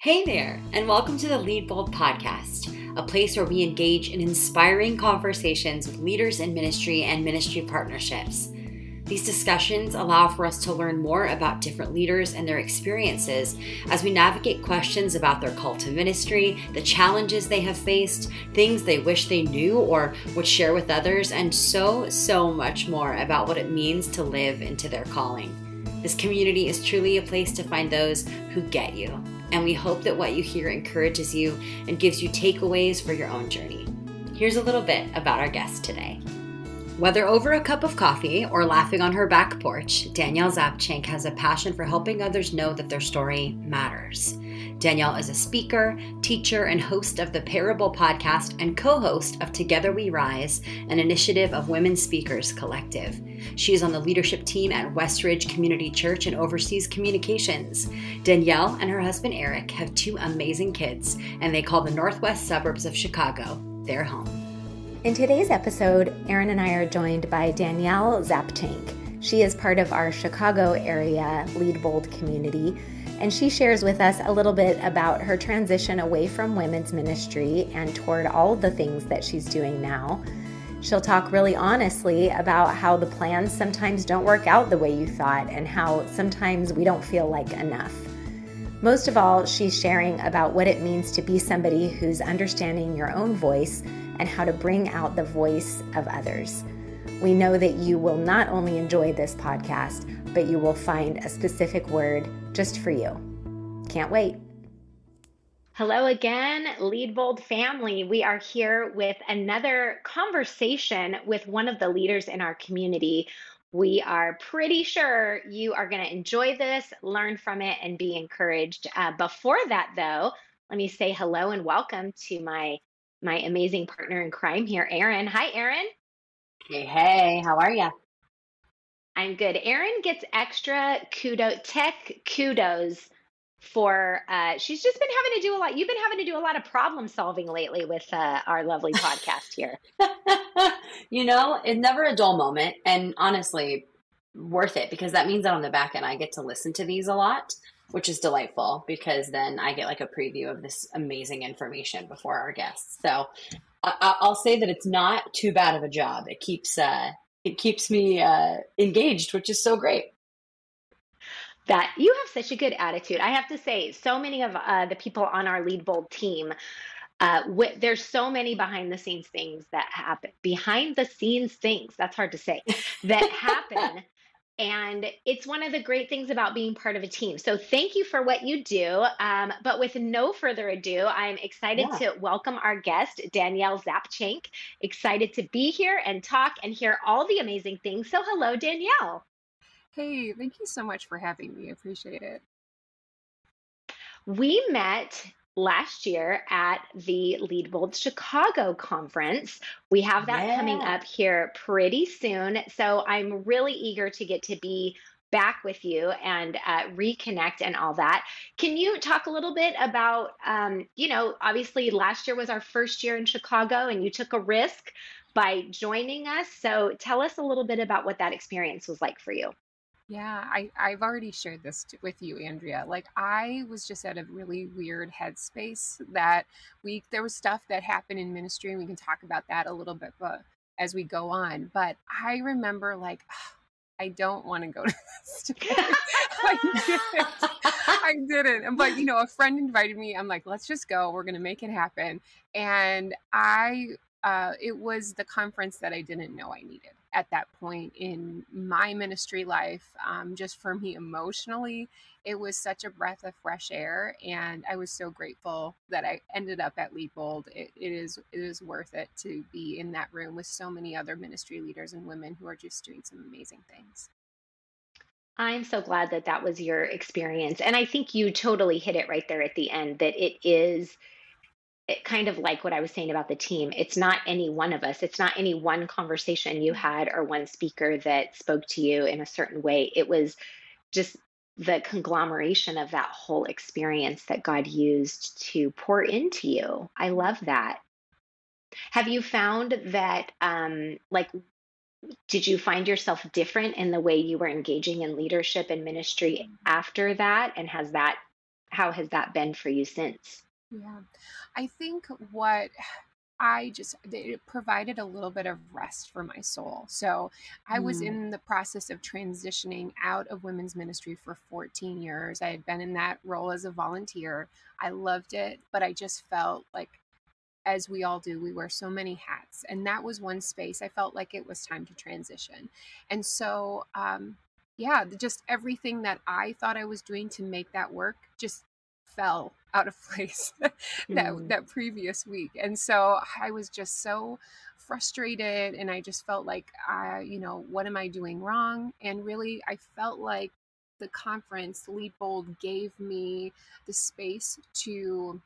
Hey there, and welcome to the Lead Bold podcast, a place where we engage in inspiring conversations with leaders in ministry and ministry partnerships. These discussions allow for us to learn more about different leaders and their experiences as we navigate questions about their call to ministry, the challenges they have faced, things they wish they knew or would share with others, and so, so much more about what it means to live into their calling. This community is truly a place to find those who get you and we hope that what you hear encourages you and gives you takeaways for your own journey. Here's a little bit about our guest today. Whether over a cup of coffee or laughing on her back porch, Danielle Zapchenk has a passion for helping others know that their story matters. Danielle is a speaker, teacher, and host of the Parable podcast and co host of Together We Rise, an initiative of Women Speakers Collective. She is on the leadership team at West Ridge Community Church and oversees communications. Danielle and her husband Eric have two amazing kids, and they call the northwest suburbs of Chicago their home. In today's episode, Erin and I are joined by Danielle Zapchenk. She is part of our Chicago area Lead Bold community and she shares with us a little bit about her transition away from women's ministry and toward all the things that she's doing now. She'll talk really honestly about how the plans sometimes don't work out the way you thought and how sometimes we don't feel like enough. Most of all, she's sharing about what it means to be somebody who's understanding your own voice and how to bring out the voice of others. We know that you will not only enjoy this podcast, but you will find a specific word just for you. Can't wait. Hello again, Lead Bold family. We are here with another conversation with one of the leaders in our community. We are pretty sure you are going to enjoy this, learn from it, and be encouraged. Uh, before that, though, let me say hello and welcome to my my amazing partner in crime here, Erin. Hi, Erin. Hey, hey, how are you? I'm good. Erin gets extra kudos, tech kudos for uh, she's just been having to do a lot. You've been having to do a lot of problem solving lately with uh, our lovely podcast here. you know, it's never a dull moment, and honestly, worth it because that means that on the back end I get to listen to these a lot, which is delightful because then I get like a preview of this amazing information before our guests. So I- will say that it's not too bad of a job. It keeps uh, it keeps me uh, engaged, which is so great. That you have such a good attitude. I have to say, so many of uh, the people on our Lead Bold team, uh, there's so many behind the scenes things that happen. Behind the scenes things, that's hard to say, that happen and it's one of the great things about being part of a team. So thank you for what you do. Um, but with no further ado, I'm excited yeah. to welcome our guest, Danielle Zapchenk. Excited to be here and talk and hear all the amazing things. So hello, Danielle. Hey, thank you so much for having me. Appreciate it. We met last year at the Lead Bold Chicago conference. We have that yeah. coming up here pretty soon. So I'm really eager to get to be back with you and uh, reconnect and all that. Can you talk a little bit about, um, you know, obviously last year was our first year in Chicago and you took a risk by joining us. So tell us a little bit about what that experience was like for you. Yeah, I, I've already shared this t- with you, Andrea. Like, I was just at a really weird headspace that week. there was stuff that happened in ministry, and we can talk about that a little bit but, as we go on. But I remember, like, I don't want to go to this. I didn't. I didn't. But, you know, a friend invited me. I'm like, let's just go. We're going to make it happen. And I, uh, it was the conference that I didn't know I needed at that point in my ministry life. Um, just for me emotionally, it was such a breath of fresh air, and I was so grateful that I ended up at Lead Bold. It, it is it is worth it to be in that room with so many other ministry leaders and women who are just doing some amazing things. I'm so glad that that was your experience. And I think you totally hit it right there at the end that it is it kind of like what I was saying about the team. It's not any one of us. It's not any one conversation you had or one speaker that spoke to you in a certain way. It was just the conglomeration of that whole experience that God used to pour into you. I love that. Have you found that, um, like, did you find yourself different in the way you were engaging in leadership and ministry after that? And has that how has that been for you since? Yeah. I think what I just it provided a little bit of rest for my soul. So I was Mm. in the process of transitioning out of women's ministry for 14 years. I had been in that role as a volunteer. I loved it, but I just felt like as we all do, we wear so many hats. And that was one space I felt like it was time to transition. And so um yeah, just everything that I thought I was doing to make that work just fell out of place that Mm. that previous week and so i was just so frustrated and i just felt like i you know what am i doing wrong and really i felt like the conference lead bold gave me the space to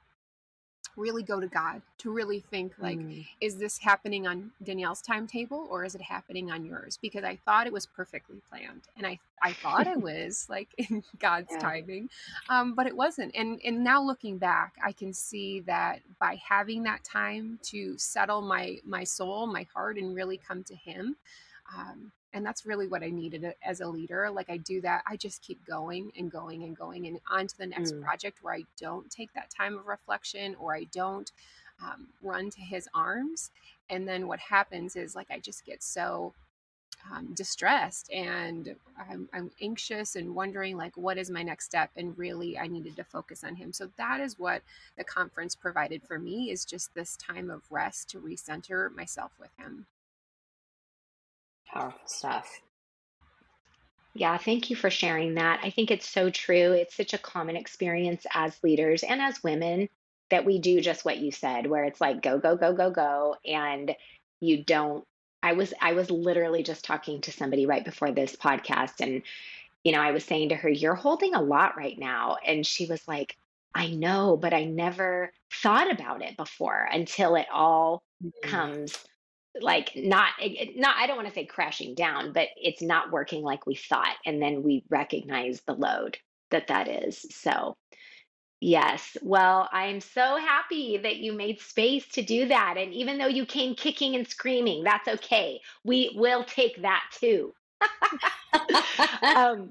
really go to god to really think like Mm. is this happening on Danielle's timetable or is it happening on yours? Because I thought it was perfectly planned and I, I thought it was like in God's Yeah. timing, um, but it wasn't. And, and now looking back, I can see that by having that time to settle my, my soul, my heart, and really come to him, um, and that's really what I needed as a leader. Like I do that, I just keep going and going and going and on to the next Mm. project where I don't take that time of reflection or I don't um, run to his arms. And then what happens is like I just get so um, distressed and I'm, I'm anxious and wondering like what is my next step and really i needed to focus on him so that is what the conference provided for me is just this time of rest to recenter myself with him Powerful stuff. Yeah, thank you for sharing that. I think it's so true. It's such a common experience as leaders and as women that we do just what you said, where it's like go, go, go, go, go, and you don't. I was I was literally just talking to somebody right before this podcast, and you know, I was saying to her, "You're holding a lot right now," and she was like, "I know, but I never thought about it before until it all mm-hmm. comes like not not I don't want to say crashing down, but it's not working like we thought and then we recognize the load that that is. So, yes. Well, I'm so happy that you made space to do that and even though you came kicking and screaming, that's okay. We will take that too. um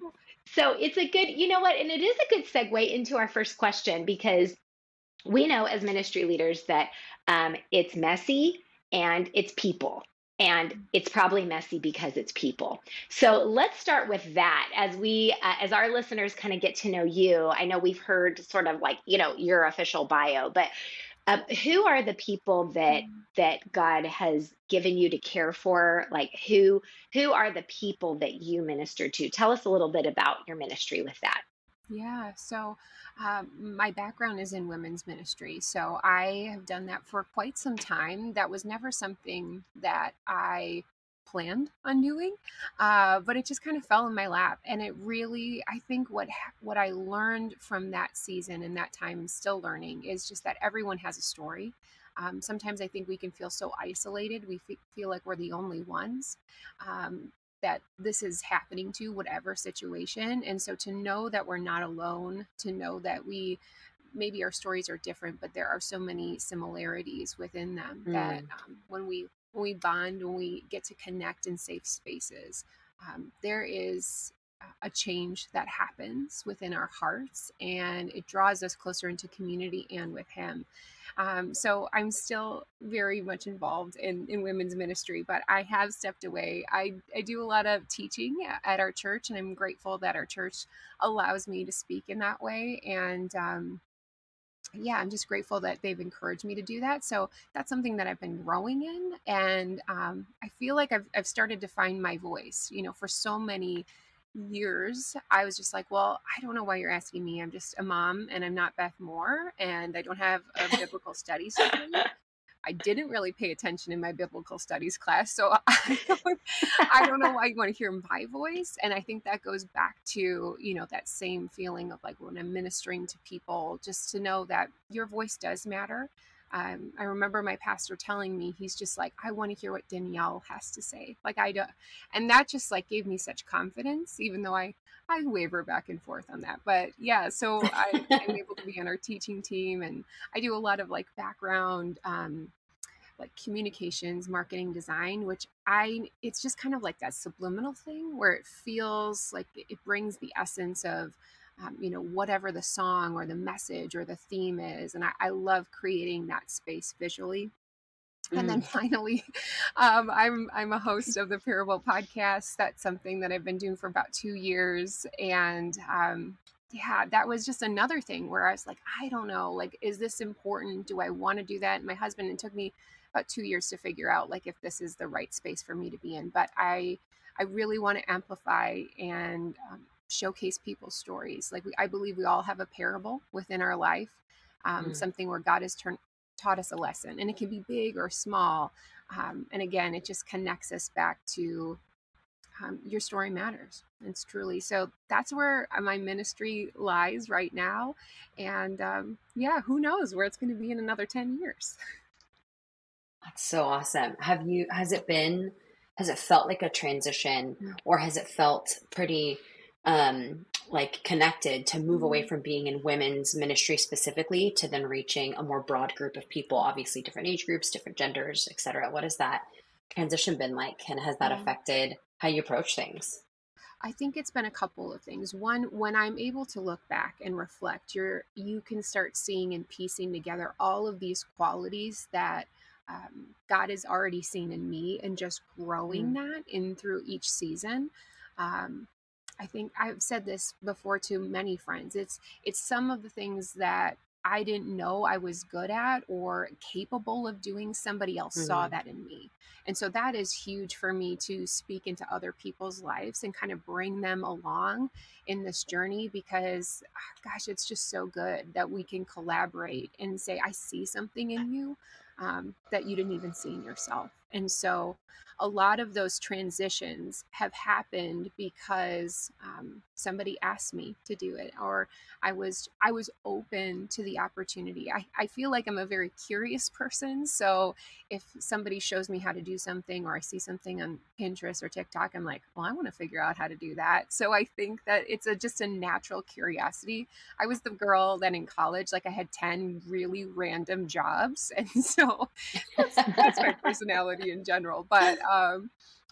so it's a good, you know what, and it is a good segue into our first question because we know as ministry leaders that um, it's messy and it's people. And it's probably messy because it's people. So let's start with that as we, uh, as our listeners kind of get to know you. I know we've heard sort of like, you know, your official bio, but uh, who are the people that that God has given you to care for? Like who who are the people that you minister to? Tell us a little bit about your ministry with that. Yeah, so um, my background is in women's ministry. So I have done that for quite some time. That was never something that I planned on doing, uh, but it just kind of fell in my lap. And it really, I think what ha- what I learned from that season and that time, still learning, is just that everyone has a story. Um, sometimes I think we can feel so isolated. We fe- feel like we're the only ones. Um, that this is happening to whatever situation. And so to know that we're not alone to know that we maybe our stories are different but there are so many similarities within them that um, when we when we bond when we get to connect in safe spaces um, there is a change that happens within our hearts and it draws us closer into community and with him um, so I'm still very much involved in, in women's ministry, but I have stepped away. I, I do a lot of teaching at our church, and I'm grateful that our church allows me to speak in that way. And um, yeah, I'm just grateful that they've encouraged me to do that. So that's something that I've been growing in. And um, I feel like I've, I've started to find my voice. You know, for so many years, I was just like, well, I don't know why you're asking me. I'm just a mom and I'm not Beth Moore and I don't have a biblical studies degree. I didn't really pay attention in my biblical studies class. So I don't, I don't know why you want to hear my voice. And I think that goes back to, you know, that same feeling of like when I'm ministering to people, just to know that your voice does matter. Um, I remember my pastor telling me, he's just like, I want to hear what Danielle has to say. Like I don't, and that just like gave me such confidence, even though I, I waver back and forth on that. But yeah, so I, I'm able to be on our teaching team and I do a lot of like background, um, like communications, marketing design, which I, it's just kind of like that subliminal thing where it feels like it brings the essence of, um, you know, whatever the song or the message or the theme is. And I, I love creating that space visually. And then mm. finally, um, I'm I'm a host of the Parable podcast. That's something that I've been doing for about two years, and um, yeah, that was just another thing where I was like, I don't know, like, is this important? Do I want to do that? And my husband, it took me about two years to figure out like if this is the right space for me to be in. But I I really want to amplify and um, showcase people's stories. Like we, I believe we all have a parable within our life, um, mm. something where God has turned taught us a lesson, and it can be big or small. Um, and again, it just connects us back to um, your story matters. It's truly so. That's where uh, my ministry lies right now, and um, yeah, who knows where it's going to be in another ten years. That's so awesome. Have you? Has it been? Has it felt like a transition, or has it felt pretty? Um, like connected to move away mm-hmm. from being in women's ministry specifically to then reaching a more broad group of people obviously different age groups different genders etc what has that transition been like and has that affected how you approach things I think it's been a couple of things. One, when I'm able to look back and reflect, you're you can start seeing and piecing together all of these qualities that um, God has already seen in me, and just growing mm. that in through each season. Um, I think I've said this before to many friends. It's it's some of the things that I didn't know I was good at or capable of doing. Somebody else mm-hmm. saw that in me. And so that is huge for me to speak into other people's lives and kind of bring them along in this journey because, ah, gosh, it's just so good that we can collaborate and say, I see something in you um, that you didn't even see in yourself. And so a lot of those transitions have happened because um, somebody asked me to do it or i was i was open to the opportunity. I, I feel like i'm a very curious person so if somebody shows me how to do something or i see something on pinterest or tiktok i'm like well i want to figure out how to do that. So i think that it's a just a natural curiosity. I was the girl that in college like i had 10 really random jobs and so that's, that's my personality in general but um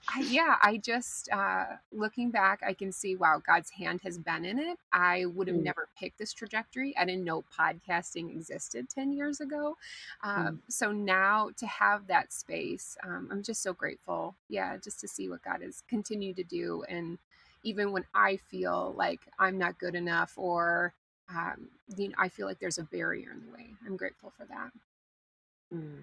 I, yeah, I just uh, looking back, I can see wow, God's hand has been in it. I would have mm. never picked this trajectory. I didn't know podcasting existed ten years ago. Um, mm. So now to have that space, um, I'm just so grateful. Yeah, just to see what God has continued to do, and even when I feel like I'm not good enough or um, you know, I feel like there's a barrier in the way. I'm grateful for that. Mm.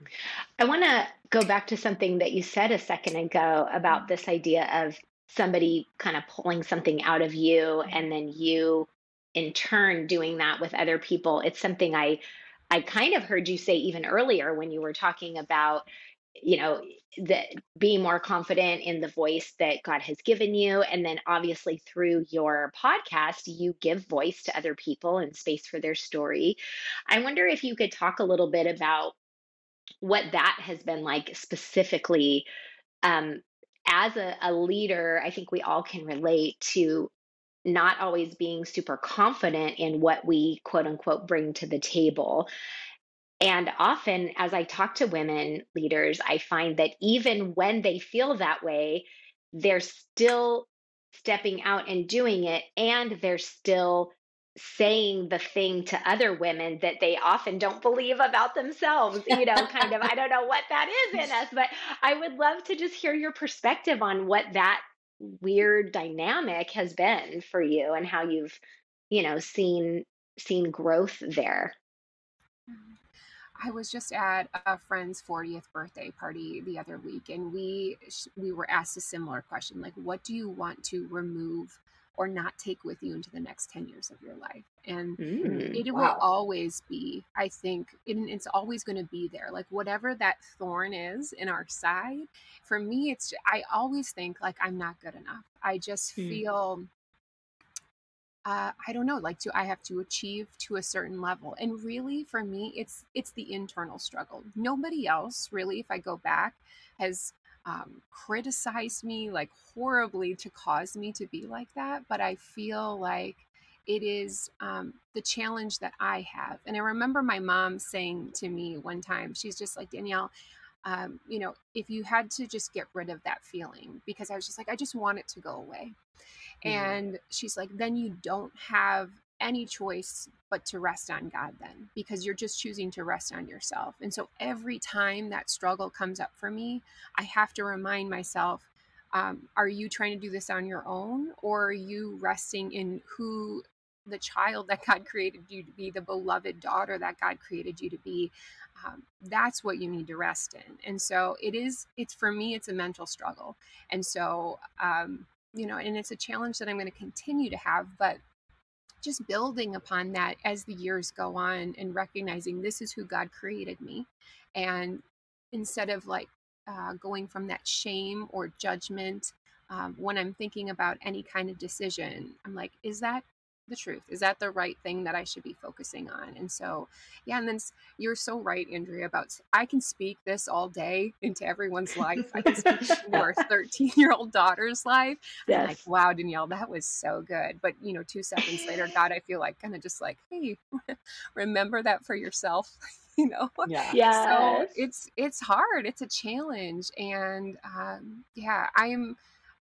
I want to go back to something that you said a second ago about this idea of somebody kind of pulling something out of you and then you in turn doing that with other people. It's something I I kind of heard you say even earlier when you were talking about you know that being more confident in the voice that God has given you and then obviously through your podcast you give voice to other people and space for their story. I wonder if you could talk a little bit about what that has been like specifically um, as a, a leader i think we all can relate to not always being super confident in what we quote unquote bring to the table. And often as i talk to women leaders i find that even when they feel that way they're still stepping out and doing it and they're still saying the thing to other women that they often don't believe about themselves you know kind of i don't know what that is in us but i would love to just hear your perspective on what that weird dynamic has been for you and how you've you know seen seen growth there. I was just at a friend's 40th birthday party the other week and we we were asked a similar question like what do you want to remove or not take with you into the next 10 years of your life. And mm, it wow. will always be, I think, it, it's always going to be there. Like whatever that thorn is in our side, for me, it's, I always think like I'm not good enough. I just mm. feel uh, I don't know, like do I have to achieve to a certain level? And really, for me, it's it's the internal struggle. Nobody else, really, if I go back, has um, criticized me like horribly to cause me to be like that. But I feel like it is um, the challenge that I have. And I remember my mom saying to me one time, she's just like, Danielle, um, you know, if you had to just get rid of that feeling, because I was just like, I just want it to go away. Mm-hmm. And she's like, then you don't have any choice but to rest on God then because you're just choosing to rest on yourself. And so every time that struggle comes up for me, I have to remind myself um, are you trying to do this on your own or are you resting in who the child that God created you to be, the beloved daughter that God created you to be? Um, that's what you need to rest in. And so it is, it's for me, it's a mental struggle. And so, um, you know, and it's a challenge that I'm going to continue to have, but just building upon that as the years go on and recognizing this is who God created me. And instead of like uh, going from that shame or judgment um, when I'm thinking about any kind of decision, I'm like, is that the truth? Is that the right thing that I should be focusing on? And so, yeah, and then you're so right, Andrea, about I can speak this all day into everyone's life. I can speak our 13 year old daughter's life. Yes. I'm like, wow, Danielle, that was so good. But, you know, two seconds later, God, I feel like kind of just like, hey, remember that for yourself. you know yeah yes. so it's it's hard it's a challenge and um yeah i'm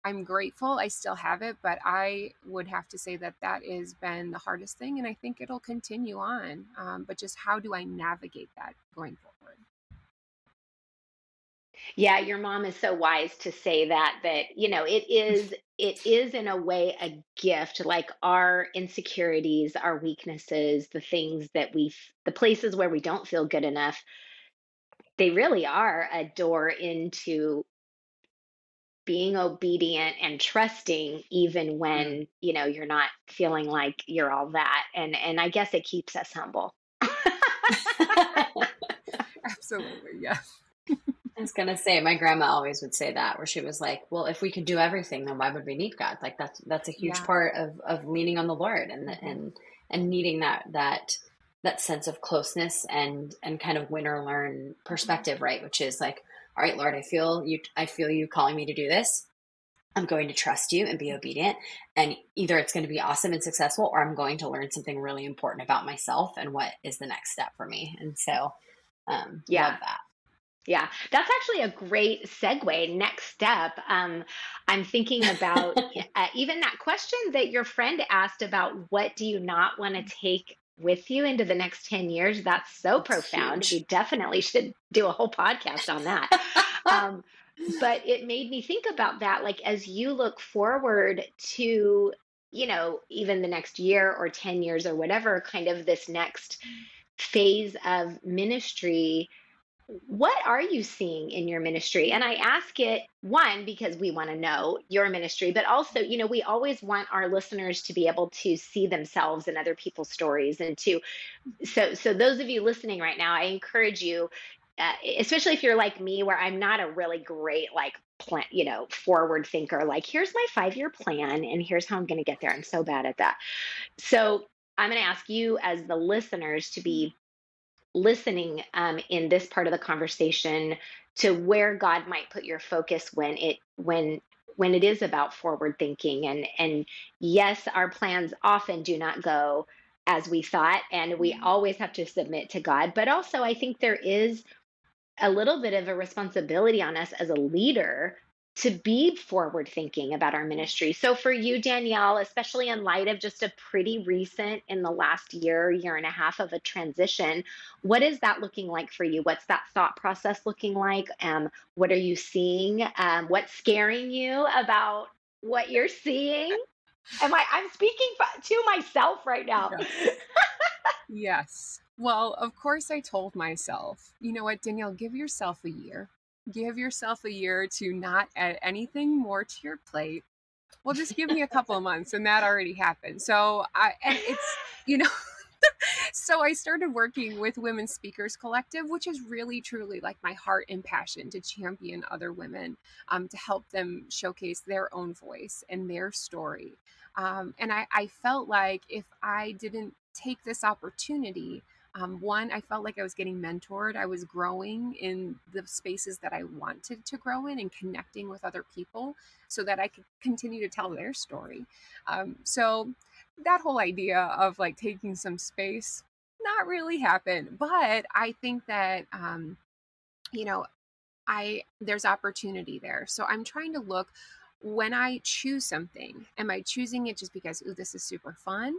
I'm grateful I still have it, but I would have to say that that has been the hardest thing, and I think it'll continue on. Um, but just how do I navigate that going forward? Yeah, your mom is so wise to say that that you know it is it is in a way a gift like our insecurities, our weaknesses, the things that we the places where we don't feel good enough they really are a door into being obedient and trusting even when mm. you know you're not feeling like you're all that and and i guess it keeps us humble absolutely yeah I was gonna say my grandma always would say that where she was like, Well, if we could do everything, then why would we need God? Like that's that's a huge yeah. part of of leaning on the Lord and the, mm-hmm. and and needing that that that sense of closeness and and kind of win or learn mm-hmm. perspective, right? Which is like, all right, Lord, I feel you, I feel you calling me to do this. I'm going to trust you and be obedient. And either it's going to be awesome and successful, or I'm going to learn something really important about myself and what is the next step for me. And so, um, yeah, that. Yeah, that's actually a great segue. Next step, um, I'm thinking about uh, even that question that your friend asked about what do you not want to take with you into the next 10 years. That's so That's profound. Huge. We definitely should do a whole podcast on that. um, but it made me think about that. Like, as you look forward to, you know, even the next year or 10 years or whatever, kind of this next phase of ministry what are you seeing in your ministry? And I ask it one because we want to know your ministry, but also, you know, we always want our listeners to be able to see themselves in other people's stories and to so so those of you listening right now, I encourage you uh, especially if you're like me where I'm not a really great like plan, you know, forward thinker like here's my 5-year plan and here's how I'm going to get there. I'm so bad at that. So, I'm going to ask you as the listeners to be listening um, in this part of the conversation to where God might put your focus when it when when it is about forward thinking and and yes our plans often do not go as we thought and we mm-hmm. always have to submit to God but also I think there is a little bit of a responsibility on us as a leader to be forward thinking about our ministry. So, for you, Danielle, especially in light of just a pretty recent, in the last year, year and a half of a transition, what is that looking like for you? What's that thought process looking like? Um, what are you seeing? Um, what's scaring you about what you're seeing? Am I? I'm speaking to myself right now. Yes. yes. Well, of course, I told myself, you know what, Danielle, give yourself a year give yourself a year to not add anything more to your plate. Well, just give me a couple of months, and that already happened. So I, and it's, you know. so I started working with Women Speakers Collective, which is really truly like my heart and passion to champion other women, um, to help them showcase their own voice and their story. Um, and I, I felt like if I didn't take this opportunity, um, one, I felt like I was getting mentored. I was growing in the spaces that I wanted to grow in and connecting with other people so that I could continue to tell their story. Um, so that whole idea of like taking some space, not really happened. But I think that, um, you know, I there's opportunity there. So I'm trying to look when I choose something, am I choosing it just because oh this is super fun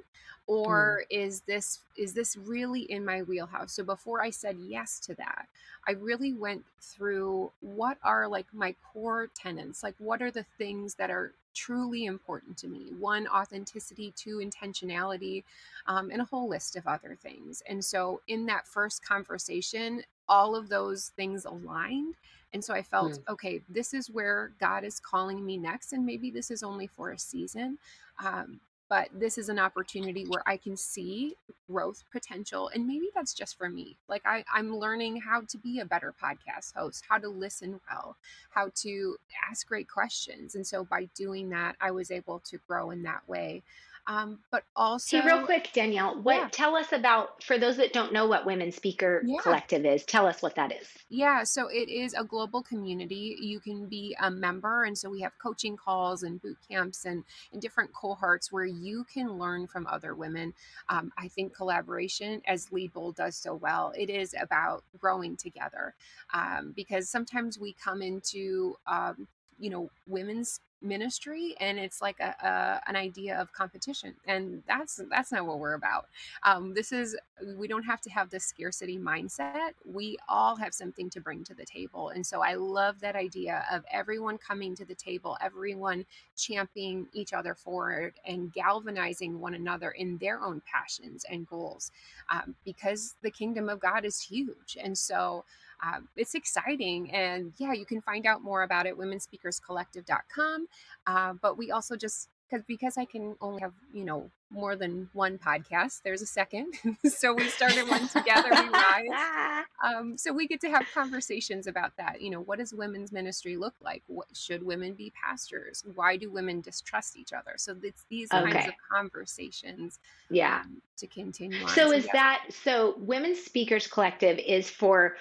or mm. is this is this really in my wheelhouse? So before I said yes to that, I really went through what are like my core tenets, like what are the things that are truly important to me. One, authenticity, two, intentionality, um, and a whole list of other things. And so in that first conversation, all of those things aligned and so I felt, mm. okay, this is where God is calling me next. And maybe this is only for a season. Um, but this is an opportunity where I can see growth potential. And maybe that's just for me. Like I, I'm learning how to be a better podcast host, how to listen well, how to ask great questions. And so by doing that, I was able to grow in that way. Um, but also, hey, real quick, Danielle, what yeah. tell us about for those that don't know what Women Speaker yeah. Collective is? Tell us what that is. Yeah, so it is a global community. You can be a member, and so we have coaching calls and boot camps and, and different cohorts where you can learn from other women. Um, I think collaboration, as Lead Bold does so well, it is about growing together um, because sometimes we come into um, you know women's ministry and it's like a, a, an idea of competition and that's that's not what we're about. Um, this is we don't have to have this scarcity mindset. We all have something to bring to the table and so i love that idea of everyone coming to the table everyone championing each other forward and galvanizing one another in their own passions and goals um, because the kingdom of god is huge and so um, it's exciting. And yeah, you can find out more about it, womenspeakerscollective.com. Uh, but we also just, because because I can only have, you know, more than one podcast, there's a second. so we started one together, we rise. Um, so we get to have conversations about that. You know, what does women's ministry look like? What should women be pastors? Why do women distrust each other? So it's these okay. kinds of conversations. Yeah. Um, to continue So is that so Women's Speakers Collective is for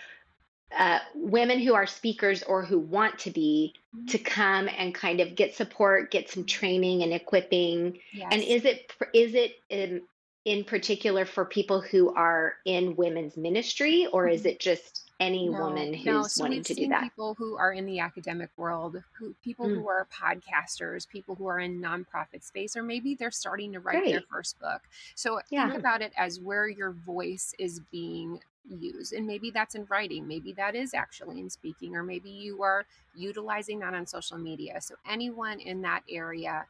uh, women who are speakers or who want to be mm-hmm. to come and kind of get support, get some training and equipping. Yes. And is it is it in, in particular for people who are in women's ministry, or mm-hmm. is it just any no, woman who's no. so wanting to do that? People who are in the academic world, who people mm. who are podcasters, people who are in nonprofit space, or maybe they're starting to write Great. their first book. So yeah. think about it as where your voice is being use. And maybe that's in writing, maybe that is actually in speaking, or maybe you are utilizing that on social media. So, anyone in that area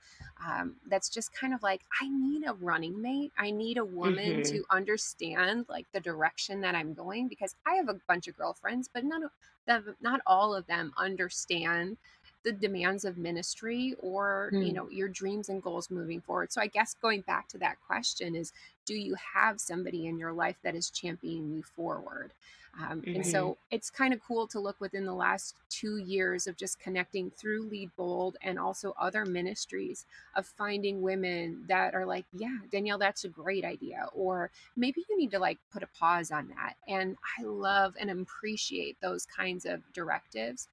um, that's just kind of like, I need a running mate, I need a woman mm-hmm. to understand like the direction that I'm going because I have a bunch of girlfriends, but none of them, not all of them understand the demands of ministry or mm. you hmm. know your dreams and goals moving forward so i guess going back to that question is do you have somebody in your life that is championing you forward um, mm-hmm. and so it's kind of cool to look within the last two years of just connecting through lead bold and also other ministries of finding women that are like yeah danielle that's a great idea or maybe you need to like put a pause on that and i love and appreciate those kinds of directives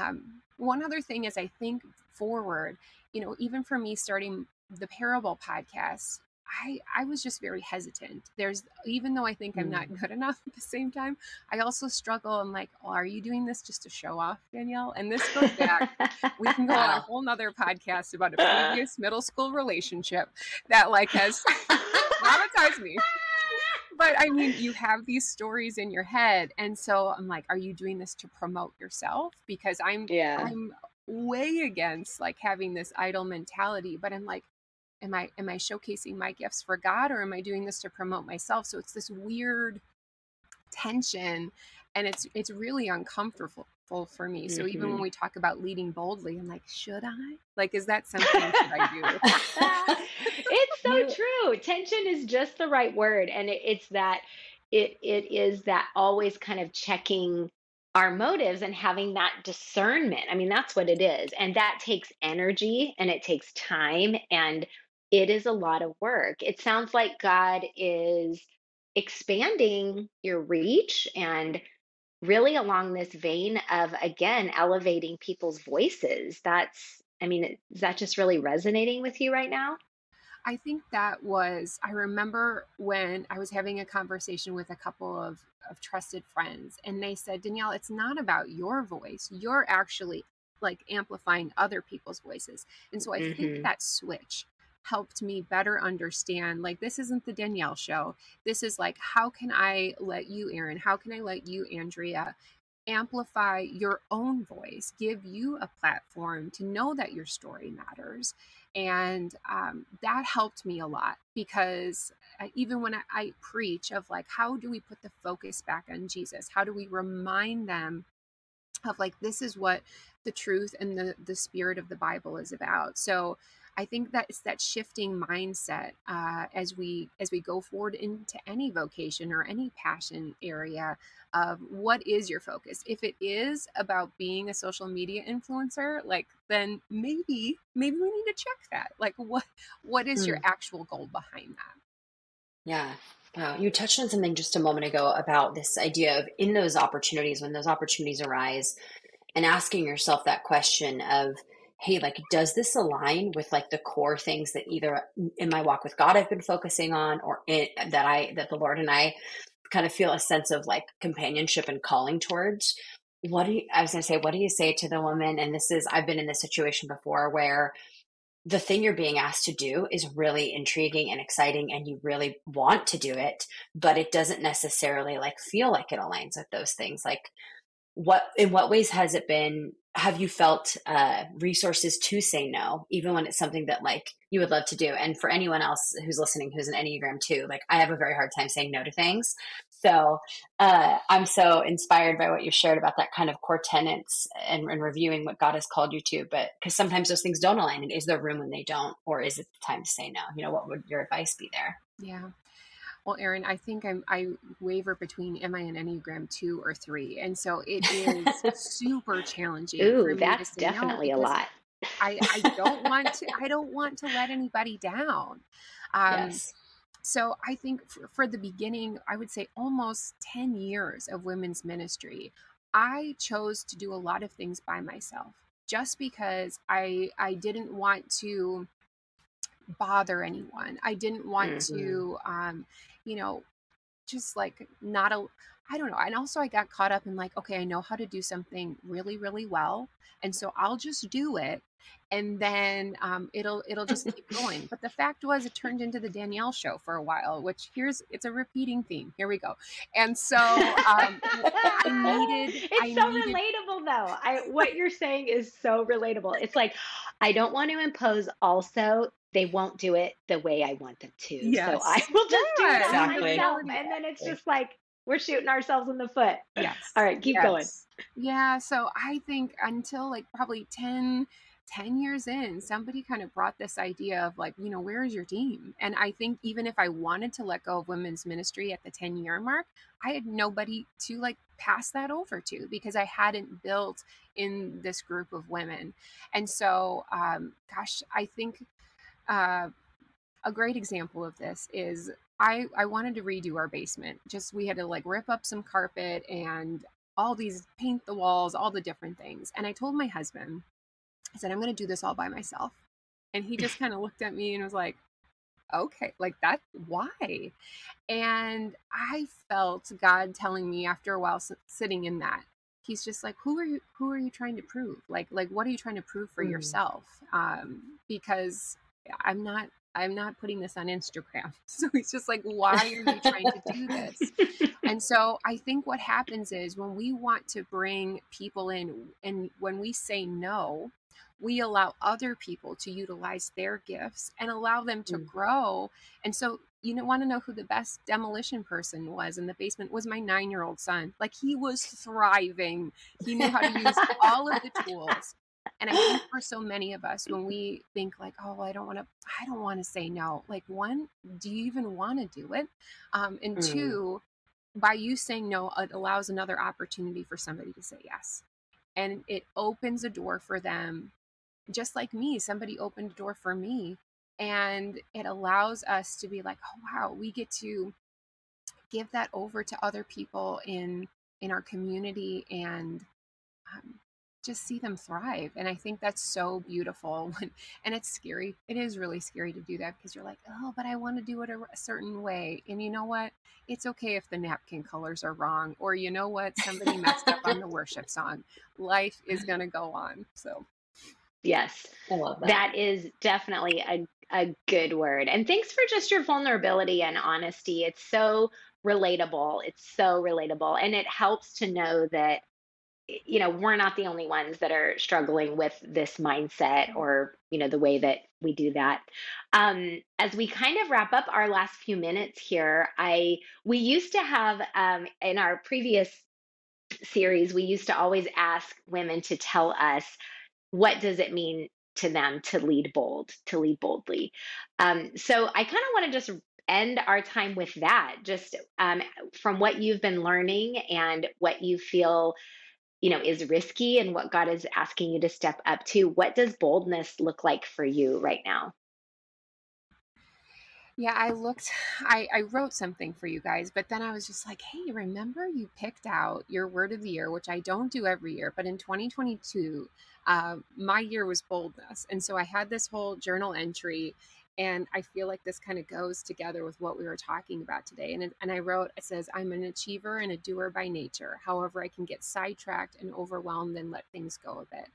um, one other thing is, I think forward, you know, even for me starting the Parable podcast, I, I was just very hesitant. There's even though I think I'm not mm. good enough at the same time, I also struggle. I'm like, oh, are you doing this just to show off, Danielle? And this goes back. we can go on a whole nother podcast about a previous middle school relationship that like has traumatized me but I mean, you have these stories in your head, and so I'm like, are you doing this to promote yourself? Because I'm, yeah, I'm way against like having this idol mentality. But I'm like, am I, am I showcasing my gifts for God, or am I doing this to promote myself? So it's this weird tension, and it's it's really uncomfortable for me. So mm-hmm. even when mm-hmm. we talk about leading boldly, I'm like, should I? Like, is that something should I do? so you, true. Tension is just the right word, and it, it's that it it is that always kind of checking our motives and having that discernment. I mean, that's what it is, and that takes energy and it takes time and it is a lot of work. It sounds like God is expanding your reach and really along this vein of again elevating people's voices that's i mean is that just really resonating with you right now i think that was i remember when i was having a conversation with a couple of, of trusted friends and they said danielle it's not about your voice you're actually like amplifying other people's voices and so i mm-hmm. think that switch helped me better understand like this isn't the Danielle show. This is like how can I let you Erin, how can I let you Andrea amplify your own voice, give you a platform to know that your story matters. And um, that helped me a lot because uh, even when I, I preach of like, how do we put the focus back on Jesus? How do we remind them of like, this is what the truth and the, the spirit of the Bible is about? So I think that it's that shifting mindset uh, as we as we go forward into any vocation or any passion area of what is your focus. If it is about being a social media influencer, like then maybe maybe we need to check that. Like what what is mm. your actual goal behind that? Yeah. Wow. You touched on something just a moment ago about this idea of in those opportunities when those opportunities arise and asking yourself that question of hey like does this align with like the core things that either in my walk with god i've been focusing on or in, that i that the lord and i kind of feel a sense of like companionship and calling towards? What do you i was going to say what do you say to the woman and this is i've been in this situation before where the thing you're being asked to do is really intriguing and exciting and you really want to do it but it doesn't necessarily like feel like it aligns with those things. Like what in what ways has it been have you felt uh, resources to say no even when it's something that like you would love to do? And for anyone else who's listening who's an enneagram two like i have a very hard time saying no to things. So uh, i'm so inspired by what you shared about that kind of core tenets and, and reviewing what god has called you to but because sometimes those things don't align and is there room when they don't or is it the time to say no? You know what would your advice be there? Yeah well, Erin, I think I'm I waver between am I an Enneagram two or three, and so it is super challenging. Ooh, that's definitely no a lot. I, I don't want to I don't want to let anybody down. Um, yes. So I think for, for the beginning, I would say almost ten years of women's ministry, I chose to do a lot of things by myself, just because I I didn't want to bother anyone. I didn't want mm-hmm. to, um, you know, just like not a, I don't know. And also, I got caught up in like, okay, I know how to do something really, really well, and so I'll just do it, and then um, it'll it'll just keep going. But the fact was, it turned into the Danielle show for a while, which here's it's a repeating theme. Here we go. And so um, I needed. It's I so needed, relatable, though. I what you're saying is so relatable. It's like I don't want to impose also they won't do it the way I want them to. Yes. So I will just do it exactly. myself. And then it's just like we're shooting ourselves in the foot. Yes. All right, keep yes. going. Yeah. So I think until like probably 10, 10 years in, somebody kind of brought this idea of like, you know, where is your team? And I think even if I wanted to let go of women's ministry at the 10 year mark, I had nobody to like pass that over to because I hadn't built in this group of women. And so, um, gosh, I think uh, a great example of this is I, I wanted to redo our basement. Just we had to like rip up some carpet and all these paint the walls, all the different things. And I told my husband, I said, I'm going to do this all by myself. And he just kind of looked at me and was like, okay, like that, why? And I felt God telling me after a while sitting in that, he's just like, who are you, who are you trying to prove? Like, like, what are you trying to prove for mm. yourself? Um, because I'm not I'm not putting this on Instagram. So he's just like, why are you trying to do this? and so I think what happens is when we want to bring people in and when we say no, we allow other people to utilize their gifts and allow them to mm. grow. And so you know, want to know who the best demolition person was in the basement was my nine year old son. Like he was thriving. He knew how to use all of the tools. And I think for so many of us, when we think like, oh, I don't want to, I don't want to say no. Like, one, do you even want to do it? Um, and mm. two, by you saying no, it allows another opportunity for somebody to say yes, and it opens a door for them. Just like me, somebody opened a door for me, and it allows us to be like, oh wow, we get to give that over to other people in in our community and um, just see them thrive and i think that's so beautiful when, and it's scary it is really scary to do that because you're like oh but i want to do it a, a certain way and you know what? It's okay if the napkin colors are wrong or you know what? Somebody messed up on the worship song. Life is going to go on so. Yes. That. that is definitely a, a good word and thanks for just your vulnerability and honesty. It's so relatable it's so relatable and it helps to know that you know we're not the only ones that are struggling with this mindset or you know the way that we do that. Um, as we kind of wrap up our last few minutes here i we used to have um, in our previous series we used to always ask women to tell us what does it mean to them to lead bold to lead boldly? Um, so i kind of want to just end our time with that. Just um, from what you've been learning and what you feel you know is risky and what god is asking you to step up to what does boldness look like for you right now? Yeah i looked I, I wrote something for you guys but then i was just like hey remember you picked out your word of the year which i don't do every year but in 2022 uh, my year was boldness and so i had this whole journal entry and I feel like this kind of goes together with what we were talking about today. And, and I wrote, it says, I'm an achiever and a doer by nature. However, I can get sidetracked and overwhelmed and let things go a bit.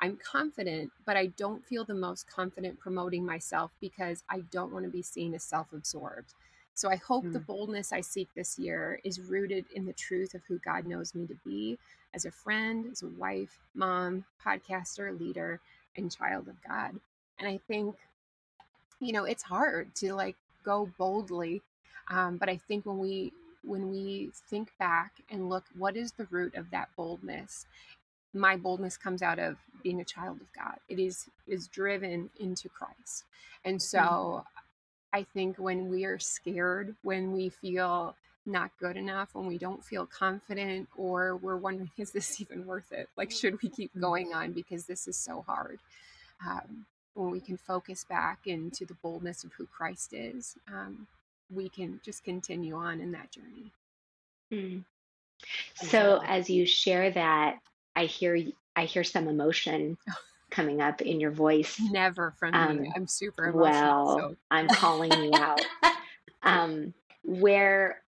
I'm confident, but I don't feel the most confident promoting myself because I don't want to be seen as self absorbed. So I hope mm. the hmm. boldness I seek this year is rooted in the truth of who God knows me to be as a friend, as a wife, mom, podcaster, leader, and child of God. And I think you know it's hard to like go boldly um, but i think when we when we think back and look what is the root of that boldness? My boldness comes out of being a child of god. It is is driven into christ. And so mm-hmm. i think when we are scared when we feel not good enough when we don't feel confident or we're wondering is this even worth it? Like should we keep mm-hmm. going on because this is so hard? Um, when we can focus back into the boldness of who Christ is, um, we can just continue on in that journey. Mm. So as you share that, I hear I hear some emotion coming up in your voice. Never from um, me. I'm super emotional. Well, so. I'm calling you out. um, where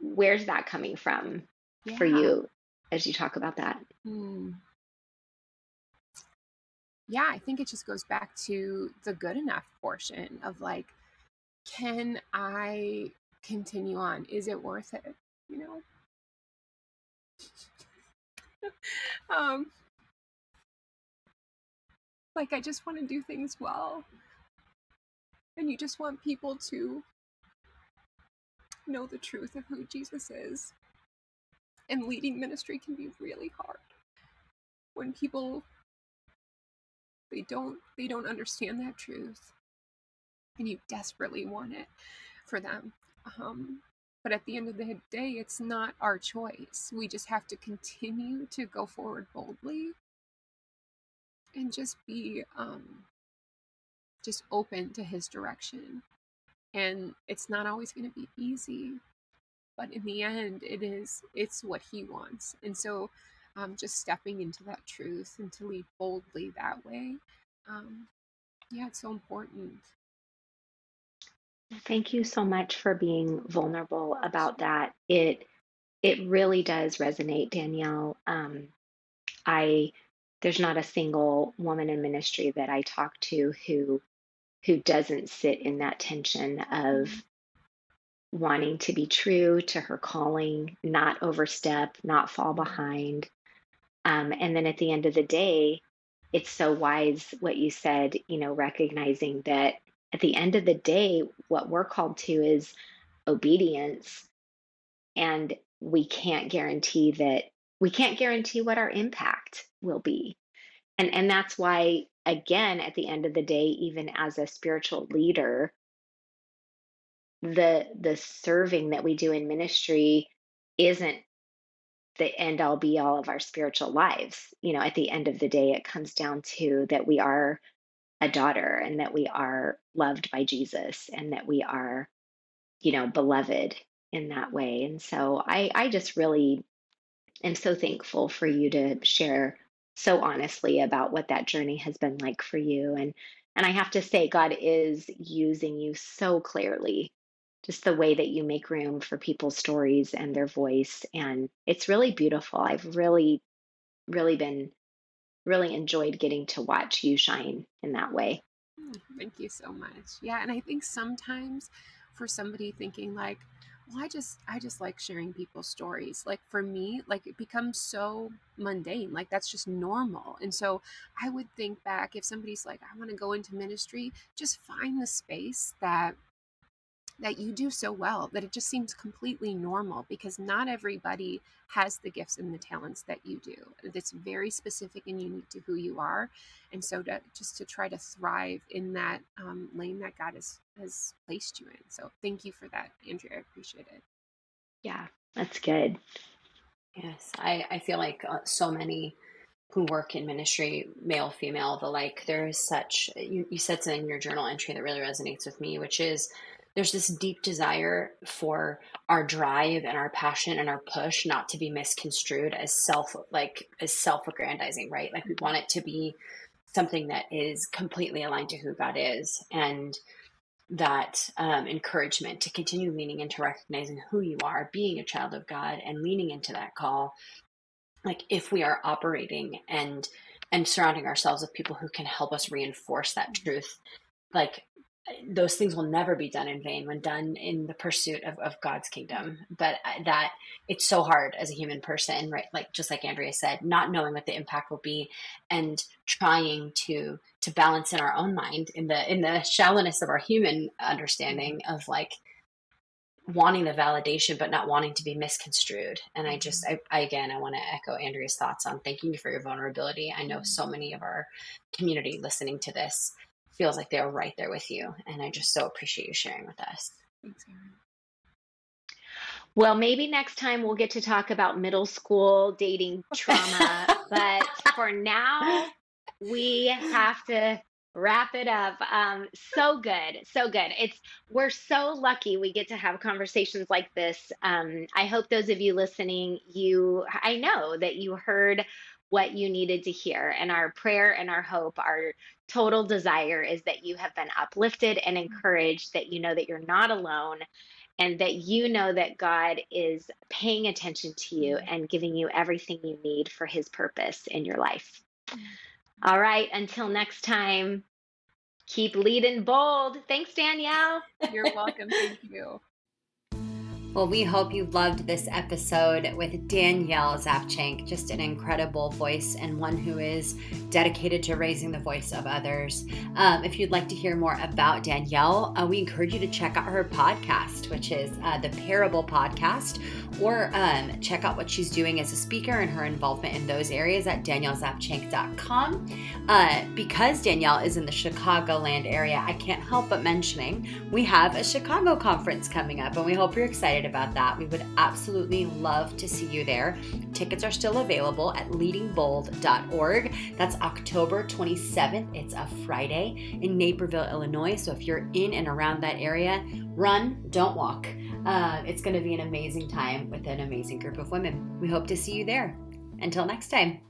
where's that coming from yeah. for you as you talk about that? Mm yeah, I think it just goes back to the good enough portion of like, can I continue on? Is it worth it? You know? um, like, I just want to do things well. And you just want people to know the truth of who Jesus is. And leading ministry can be really hard when people they don't they don't understand that truth. And you desperately want it for them um, but at the end of the day it's not our choice. We just have to continue to go forward boldly and just be um, just open to his direction. And it's not always going to be easy but in the end it is it's what he wants. And so um, just stepping into that truth and to lead boldly that way. Um, yeah, it's so important. Thank you so much for being vulnerable about that. It it really does resonate, Danielle. Um, I there's not a single woman in ministry that I talk to who who doesn't sit in that tension of mm-hmm. wanting to be true to her calling, not overstep, not fall behind, um, and then at the end of the day, it's so wise what you said, you know, recognizing that at the end of the day, what we're called to is obedience. And we can't guarantee that we can't guarantee what our impact will be. And and that's why again at the end of the day even as a spiritual leader the the serving that we do in ministry isn't the end all be all of our spiritual lives. You know, at the end of the day, it comes down to that we are a daughter and that we are loved by Jesus and that we are, you know, beloved in that way. And so I, I just really am so thankful for you to share so honestly about what that journey has been like for you. And and I have to say, God is using you so clearly, just the way that you make room for people's stories and their voice. And it's really beautiful. I've really, really been, really enjoyed getting to watch you shine in that way. Mm, thank you so much. Yeah. And I think sometimes for somebody thinking, like, well i just i just like sharing people's stories like for me like it becomes so mundane like that's just normal and so i would think back if somebody's like i want to go into ministry just find the space that that you do so well that it just seems completely normal because not everybody has the gifts and the talents that you do. It's very specific and unique to who you are. And so to just to try to thrive in that um, lane that God has, has placed you in. So thank you for that, Andrea. I appreciate it. Yeah, that's good. Yes, I, I feel like uh, so many who work in ministry, male, female, the like, there is such, you, you said something in your journal entry that really resonates with me, which is there's this deep desire for our drive and our passion and our push not to be misconstrued as self like as self-aggrandizing right? Like we want it to be something that is completely aligned to who god is and that um, encouragement to continue leaning into recognizing who you are being a child of god and leaning into that call. Like if we are operating and and surrounding ourselves with people who can help us reinforce that truth like those things will never be done in vain when done in the pursuit of, of God's kingdom. But that it's so hard as a human person, right? Like just like Andrea said, not knowing what the impact will be and trying to to balance in our own mind in the in the shallowness of our human understanding of like wanting the validation but not wanting to be misconstrued. And I just mm-hmm. I, I again I want to echo Andrea's thoughts on thanking you for your vulnerability. I know mm-hmm. so many of our community listening to this feels like they're right there with you. And I just so appreciate you sharing with us. Thanks, Well, maybe next time we'll get to talk about middle school dating trauma. but for now, we have to wrap it up. Um, so good, so good. It's we're so lucky we get to have conversations like this. Um, I hope those of you listening, you I know that you heard what you needed to hear. And our prayer and our hope, our total desire is that you have been uplifted and mm-hmm. encouraged, that you know that you're not alone, and that you know that God is paying attention to you mm-hmm. and giving you everything you need for his purpose in your life. Mm-hmm. All right, until next time, keep leading bold. Thanks, Danielle. You're welcome. Thank you. Well, we hope you loved this episode with Danielle Zapchenk, just an incredible voice and one who is dedicated to raising the voice of others. Um, if you'd like to hear more about Danielle, uh, we encourage you to check out her podcast, which is uh, the Parable Podcast, or um, check out what she's doing as a speaker and her involvement in those areas at daniellezapchenk.com. Uh, because Danielle is in the Chicagoland area, I can't help but mentioning we have a Chicago conference coming up, and we hope you're excited about that. We would absolutely love to see you there. Tickets are still available at leadingbold.org. That's October 27th. It's a Friday in Naperville, Illinois. So if you're in and around that area, run, don't walk. Uh, it's going to be an amazing time with an amazing group of women. We hope to see you there. Until next time.